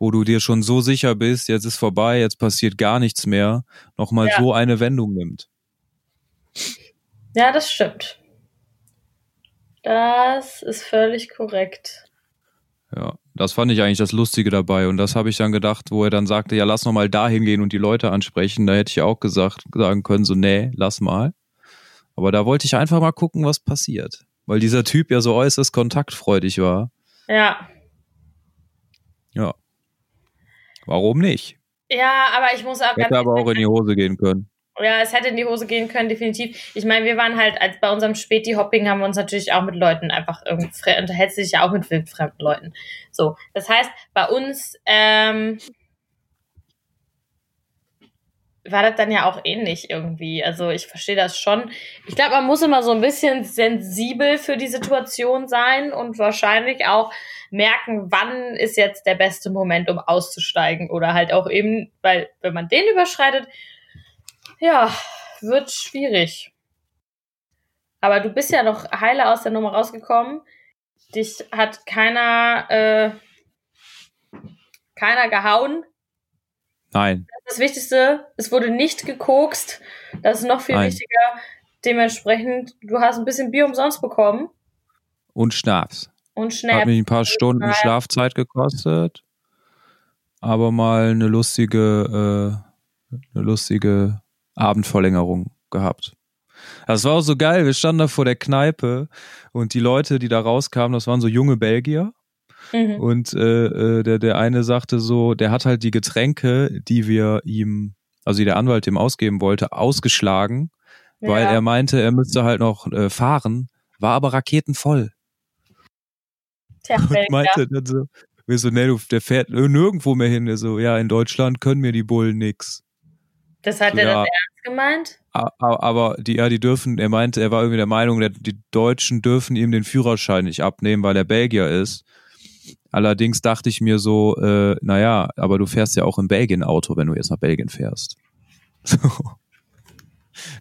wo du dir schon so sicher bist, jetzt ist vorbei, jetzt passiert gar nichts mehr, nochmal ja. so eine Wendung nimmt. Ja, das stimmt. Das ist völlig korrekt. Ja, das fand ich eigentlich das Lustige dabei. Und das habe ich dann gedacht, wo er dann sagte, ja, lass nochmal da hingehen und die Leute ansprechen. Da hätte ich auch gesagt, sagen können, so, nee, lass mal. Aber da wollte ich einfach mal gucken, was passiert. Weil dieser Typ ja so äußerst kontaktfreudig war. Ja. Ja. Warum nicht? Ja, aber ich muss auch Hätte aber auch in die Hose gehen können. Ja, es hätte in die Hose gehen können, definitiv. Ich meine, wir waren halt, als bei unserem Späti-Hopping haben wir uns natürlich auch mit Leuten einfach irgendwie, unterhältst du dich ja auch mit wildfremden Leuten. So. Das heißt, bei uns, ähm, war das dann ja auch ähnlich irgendwie. Also ich verstehe das schon. Ich glaube, man muss immer so ein bisschen sensibel für die Situation sein und wahrscheinlich auch merken, wann ist jetzt der beste Moment, um auszusteigen oder halt auch eben, weil wenn man den überschreitet, ja, wird schwierig. Aber du bist ja noch heile aus der Nummer rausgekommen. Dich hat keiner, äh, keiner gehauen. Nein. Das, das Wichtigste, es wurde nicht gekokst. Das ist noch viel Nein. wichtiger. Dementsprechend, du hast ein bisschen Bier umsonst bekommen. Und Schnaps. Und Schnaps. Hat mich ein paar Stunden Nein. Schlafzeit gekostet. Aber mal eine lustige, äh, eine lustige Abendverlängerung gehabt. Das war auch so geil. Wir standen da vor der Kneipe und die Leute, die da rauskamen, das waren so junge Belgier. Mhm. Und äh, äh, der, der eine sagte so, der hat halt die Getränke, die wir ihm, also die der Anwalt ihm ausgeben wollte, ausgeschlagen, ja. weil er meinte, er müsste halt noch äh, fahren, war aber raketenvoll. Tja, und meinte dann so, wir so, nee, der fährt nirgendwo mehr hin. Er so, ja, in Deutschland können mir die Bullen nix. Das hat er ja, das ernst gemeint? Aber die, ja, die dürfen, er meinte, er war irgendwie der Meinung, die Deutschen dürfen ihm den Führerschein nicht abnehmen, weil er Belgier ist. Allerdings dachte ich mir so, äh, naja, aber du fährst ja auch in Belgien Auto, wenn du jetzt nach Belgien fährst. So.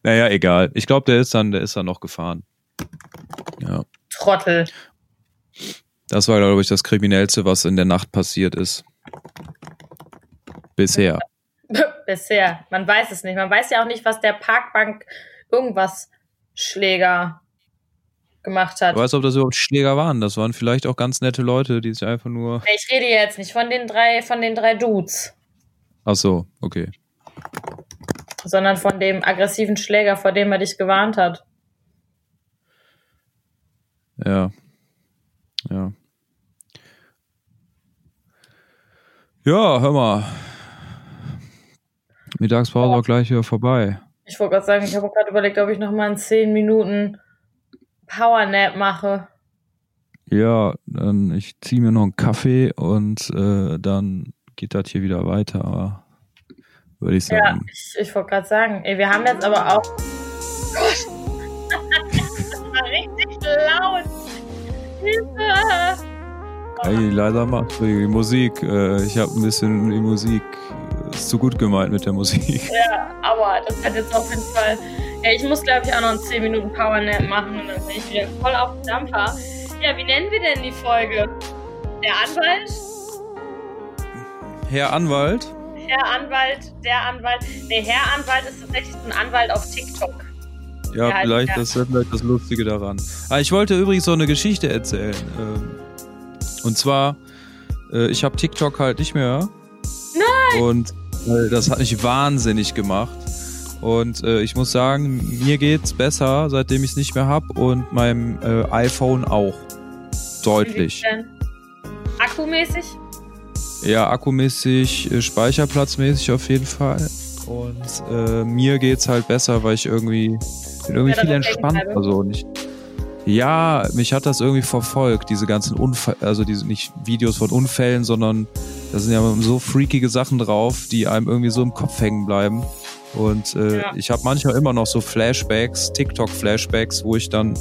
Naja, egal. Ich glaube, der ist dann, der ist dann noch gefahren. Ja. Trottel. Das war, glaube ich, das Kriminellste, was in der Nacht passiert ist. Bisher. Bisher. Man weiß es nicht. Man weiß ja auch nicht, was der Parkbank irgendwas Schläger gemacht hat. Ich weiß, ob das überhaupt Schläger waren. Das waren vielleicht auch ganz nette Leute, die sich einfach nur. Ich rede jetzt nicht von den drei, von den drei Dudes. Ach so, okay. Sondern von dem aggressiven Schläger, vor dem er dich gewarnt hat. Ja. Ja. Ja, hör mal. Mittagspause war gleich wieder vorbei. Ich wollte gerade sagen, ich habe gerade überlegt, ob ich noch mal in 10 Minuten Powernap mache. Ja, dann ich ziehe mir noch einen Kaffee und äh, dann geht das hier wieder weiter, aber würde ich sagen. Ja, ich, ich wollte gerade sagen, ey, wir haben jetzt aber auch. das war richtig laut. Hilfe! Hey, leider macht die Musik. Äh, ich habe ein bisschen die Musik nicht so gut gemeint mit der Musik. Ja, aber das hat jetzt auf jeden Fall. Ja, ich muss, glaube ich, auch noch 10 Minuten Powernap machen und dann bin ich wieder voll auf dem Dampfer. Ja, wie nennen wir denn die Folge? Der Anwalt? Herr Anwalt? Herr Anwalt, der Anwalt. Der Herr Anwalt ist tatsächlich so ein Anwalt auf TikTok. Ja, halt, vielleicht, das ist vielleicht das Lustige daran. Ah, ich wollte übrigens so eine Geschichte erzählen. Ähm, und zwar, äh, ich habe TikTok halt nicht mehr. Nein! Und äh, das hat mich wahnsinnig gemacht. Und äh, ich muss sagen, mir geht's besser, seitdem ich es nicht mehr habe und meinem äh, iPhone auch. Deutlich. Akkumäßig? Ja, akkumäßig, äh, speicherplatzmäßig auf jeden Fall. Und äh, mir geht's halt besser, weil ich irgendwie bin irgendwie ja, viel entspannter so nicht. Ja, mich hat das irgendwie verfolgt, diese ganzen Unfälle, also diese nicht Videos von Unfällen, sondern da sind ja so freakige Sachen drauf, die einem irgendwie so im Kopf hängen bleiben. Und äh, ja. ich habe manchmal immer noch so Flashbacks, TikTok-Flashbacks, wo ich dann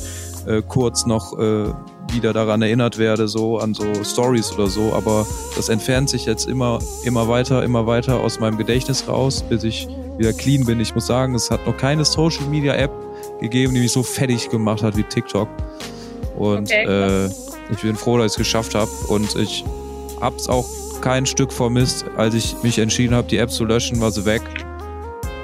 äh, kurz noch äh, wieder daran erinnert werde, so an so Stories oder so. Aber das entfernt sich jetzt immer, immer weiter, immer weiter aus meinem Gedächtnis raus, bis ich wieder clean bin. Ich muss sagen, es hat noch keine Social Media App gegeben, die mich so fertig gemacht hat wie TikTok. Und okay. äh, ich bin froh, dass ich es geschafft habe. Und ich habe es auch kein Stück vermisst, als ich mich entschieden habe, die App zu löschen, war sie weg.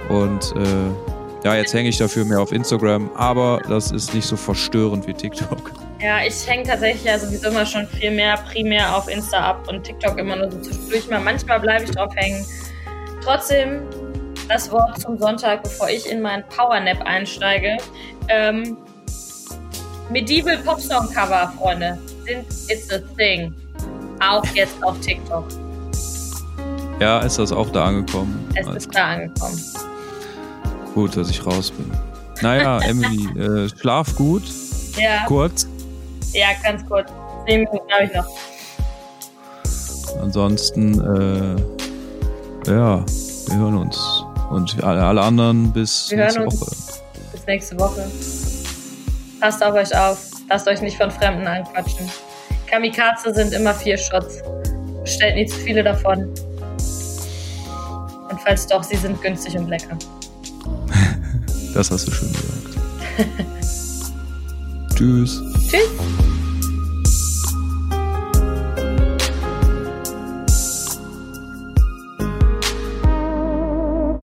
Und äh, ja, jetzt hänge ich dafür mehr auf Instagram, aber das ist nicht so verstörend wie TikTok. Ja, ich hänge tatsächlich ja sowieso immer schon viel mehr primär auf Insta ab und TikTok immer nur so zwischendurch mal. Manchmal bleibe ich drauf hängen. Trotzdem das Wort zum Sonntag, bevor ich in meinen Powernap einsteige. Ähm, Medieval Popsong Cover, Freunde, sind it's a thing. Auch jetzt auf TikTok. Ja, ist das auch da angekommen? Es ist da angekommen. Gut, dass ich raus bin. Naja, Emily, äh, schlaf gut. Ja. Kurz. Ja, ganz kurz. Zehn Minuten habe ich noch. Ansonsten, äh, ja, wir hören uns. Und alle anderen bis wir nächste Woche. Bis nächste Woche. Passt auf euch auf. Lasst euch nicht von Fremden anquatschen. Kamikaze sind immer vier Shots. Bestellt nie zu viele davon. Und falls doch, sie sind günstig und lecker. das hast du schön gesagt. Tschüss. Tschüss.